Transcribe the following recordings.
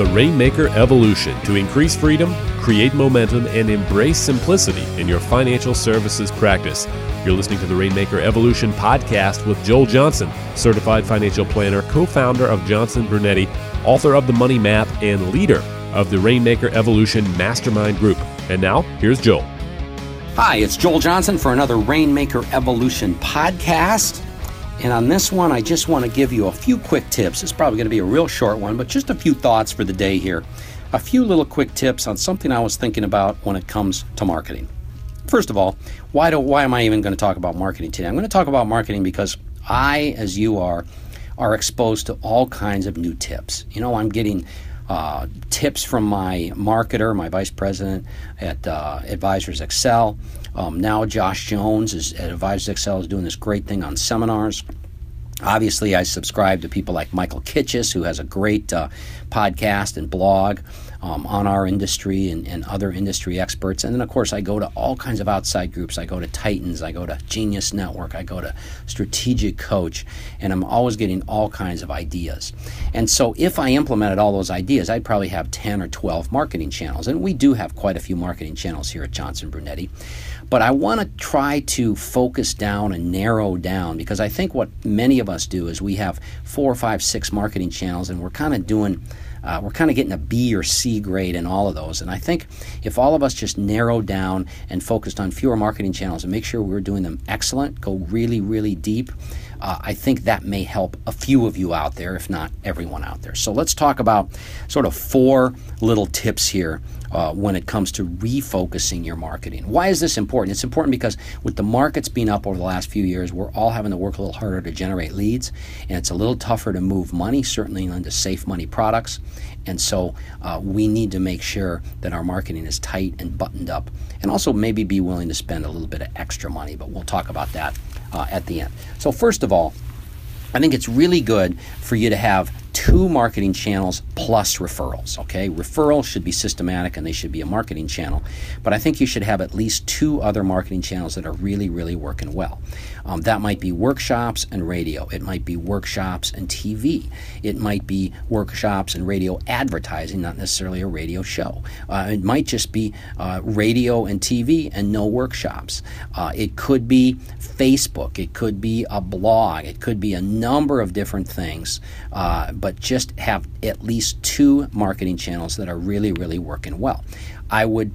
The Rainmaker Evolution to increase freedom, create momentum, and embrace simplicity in your financial services practice. You're listening to the Rainmaker Evolution podcast with Joel Johnson, certified financial planner, co founder of Johnson Brunetti, author of The Money Map, and leader of the Rainmaker Evolution Mastermind Group. And now, here's Joel. Hi, it's Joel Johnson for another Rainmaker Evolution podcast. And on this one, I just want to give you a few quick tips. It's probably going to be a real short one, but just a few thoughts for the day here. A few little quick tips on something I was thinking about when it comes to marketing. First of all, why do why am I even going to talk about marketing today? I'm going to talk about marketing because I, as you are, are exposed to all kinds of new tips. You know, I'm getting uh, tips from my marketer, my vice president at uh, Advisors Excel. Um, now Josh Jones is at Advisors Excel is doing this great thing on seminars. Obviously, I subscribe to people like Michael Kitces, who has a great uh, podcast and blog um, on our industry and, and, other industry experts. And then, of course, I go to all kinds of outside groups. I go to Titans, I go to Genius Network, I go to Strategic Coach, and I'm always getting all kinds of ideas. And so, if I implemented all those ideas, I'd probably have 10 or 12 marketing channels. And we do have quite a few marketing channels here at Johnson Brunetti. But I want to try to focus down and narrow down because I think what many of us do is we have four, five, six marketing channels and we're kind of doing. Uh, we're kind of getting a B or C grade in all of those. And I think if all of us just narrowed down and focused on fewer marketing channels and make sure we're doing them excellent, go really, really deep, uh, I think that may help a few of you out there, if not everyone out there. So let's talk about sort of four little tips here uh, when it comes to refocusing your marketing. Why is this important? It's important because with the markets being up over the last few years, we're all having to work a little harder to generate leads, and it's a little tougher to move money, certainly into safe money products. And so uh, we need to make sure that our marketing is tight and buttoned up, and also maybe be willing to spend a little bit of extra money, but we'll talk about that uh, at the end. So, first of all, I think it's really good for you to have two marketing channels plus referrals. Okay, referrals should be systematic and they should be a marketing channel, but I think you should have at least two other marketing channels that are really, really working well. Um, that might be workshops and radio. It might be workshops and TV. It might be workshops and radio advertising, not necessarily a radio show. Uh, it might just be uh, radio and TV and no workshops. Uh, it could be Facebook. It could be a blog. It could be a number of different things. But just have at least two marketing channels that are really, really working well. I would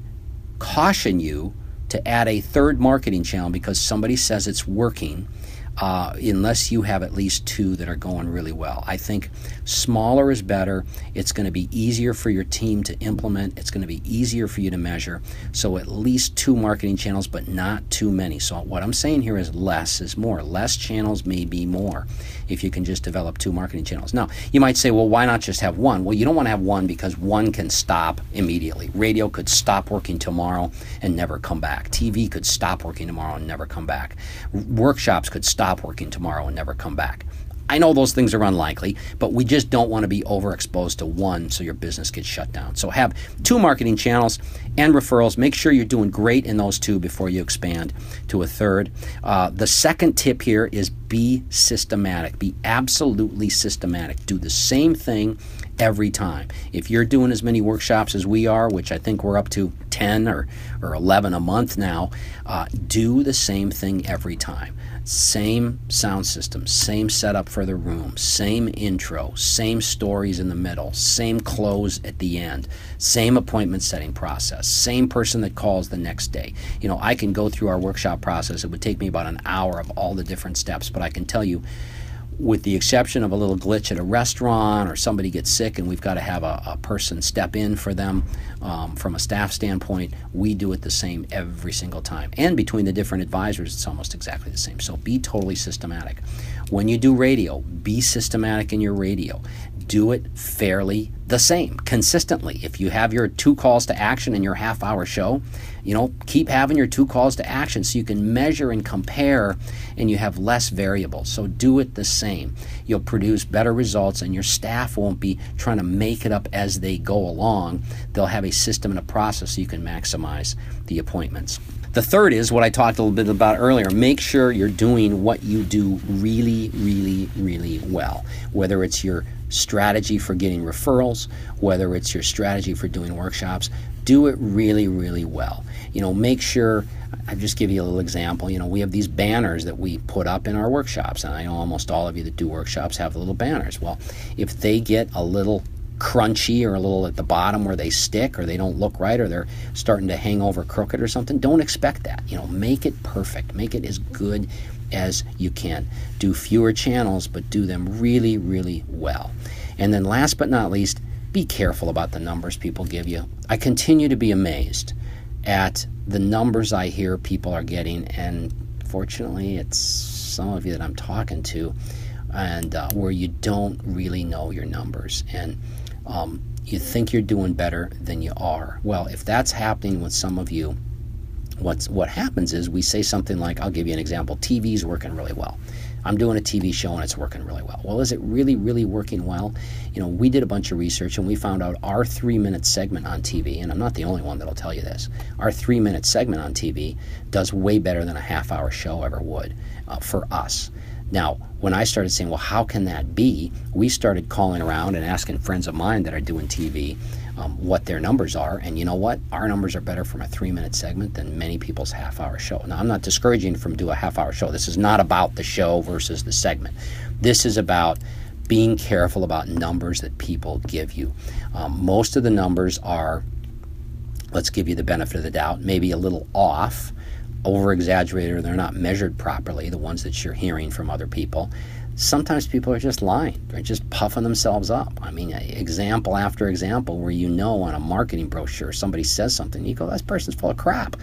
caution you to add a third marketing channel because somebody says it's working uh, unless you have at least two that are going really well. I think smaller is better. It's going to be easier for your team to implement, it's going to be easier for you to measure. So, at least two marketing channels, but not too many. So, what I'm saying here is less is more. Less channels may be more if you can just develop two marketing channels. Now, you might say, well, why not just have one? Well, you don't want to have one because one can stop immediately. Radio could stop working tomorrow and never come back. TV could stop working tomorrow and never come back. Workshops could stop stop working tomorrow and never come back. I know those things are unlikely, but we just don't want to be overexposed to one so your business gets shut down. So have two marketing channels and referrals. Make sure you're doing great in those two before you expand to a third. Uh, the second tip here is be systematic. Be absolutely systematic. Do the same thing every time. If you're doing as many workshops as we are, which I think we're up to 10 or, or 11 a month now, uh, do the same thing every time. Same sound system, same setup for the room, same intro, same stories in the middle, same close at the end, same appointment setting process, same person that calls the next day. You know, I can go through our workshop process. It would take me about an hour of all the different steps, but I can tell you with the exception of a little glitch at a restaurant or somebody gets sick and we've got to have a, a person step in for them um, from a staff standpoint, we do it the same every single time. And between the different advisors, it's almost exactly the same. So be totally systematic. When you do radio, be systematic in your radio. Do it fairly the same, consistently. If you have your two calls to action in your half hour show, you know, keep having your two calls to action so you can measure and compare and you have less variables. So do it the same. You'll produce better results and your staff won't be trying to make it up as they go along. They'll have a system and a process so you can maximize the appointments. The third is what I talked a little bit about earlier. Make sure you're doing what you do really, really, really well. Whether it's your strategy for getting referrals, whether it's your strategy for doing workshops, do it really, really well. You know, make sure I'll just give you a little example. You know, we have these banners that we put up in our workshops, and I know almost all of you that do workshops have little banners. Well, if they get a little crunchy or a little at the bottom where they stick or they don't look right or they're starting to hang over crooked or something, don't expect that. You know, make it perfect. Make it as good as you can. Do fewer channels, but do them really, really well. And then last but not least, be careful about the numbers people give you. I continue to be amazed at the numbers I hear people are getting, and fortunately, it's some of you that I'm talking to, and uh, where you don't really know your numbers. And um, you think you're doing better than you are. Well, if that's happening with some of you, what's what happens is we say something like, I'll give you an example. TV's working really well. I'm doing a TV show and it's working really well. Well, is it really, really working well? You know, we did a bunch of research and we found out our three minute segment on TV, and I'm not the only one that'll tell you this, our three minute segment on TV does way better than a half hour show ever would uh, for us. Now, when I started saying, well, how can that be? We started calling around and asking friends of mine that are doing TV um, what their numbers are. And you know what? Our numbers are better from a three minute segment than many people's half hour show. Now, I'm not discouraging from do a half hour show. This is not about the show versus the segment. This is about being careful about numbers that people give you. Um, most of the numbers are, let's give you the benefit of the doubt, maybe a little off, over exaggerated, or they're not measured properly, the ones that you're hearing from other people sometimes people are just lying. They're just puffing themselves up. I mean, example after example where you know on a marketing brochure somebody says something, you go, that person's full of crap.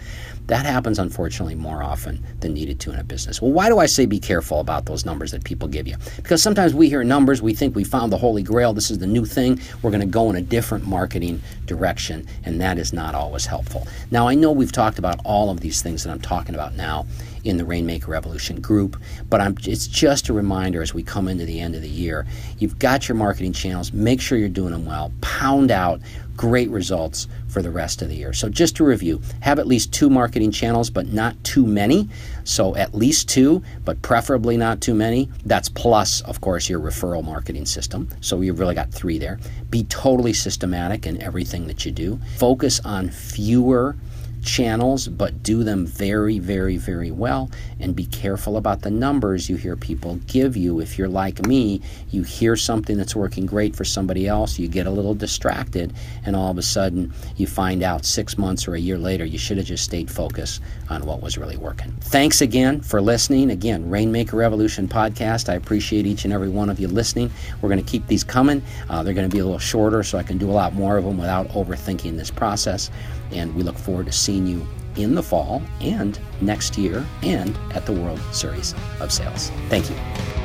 That happens, unfortunately, more often than needed to in a business. Well, why do I say be careful about those numbers that people give you? Because sometimes we hear numbers, we think we found the holy grail, this is the new thing, we're going to go in a different marketing direction, and that is not always helpful. Now, I know we've talked about all of these things that I'm talking about now in the Rainmaker Evolution group. But I'm, it's just a reminder as we come into the end of the year. You've got your marketing channels. Make sure you're doing them well. Pound out great results for the rest of the year. So, just to review, have at least two marketing channels, but not too many. So, at least two, but preferably not too many. That's plus, of course, your referral marketing system. So, you've really got three there. Be totally systematic in everything that you do. Focus on fewer channels, but do them very, very, very well. And be careful about the numbers you hear people give you. If you're like me, you hear something that's working great for somebody else, you get a little distracted, and all of a sudden you find out six months or a year later you should have just stayed focused on what was really working. Thanks again for listening. Again, Rainmaker Evolution podcast. I appreciate each and every one of you listening. We're going to keep these coming. Uh, they're going to be a little shorter so I can do a lot more of them without overthinking this process. And we look forward to seeing you in the fall and next year and at the World Series of Sales. Thank you.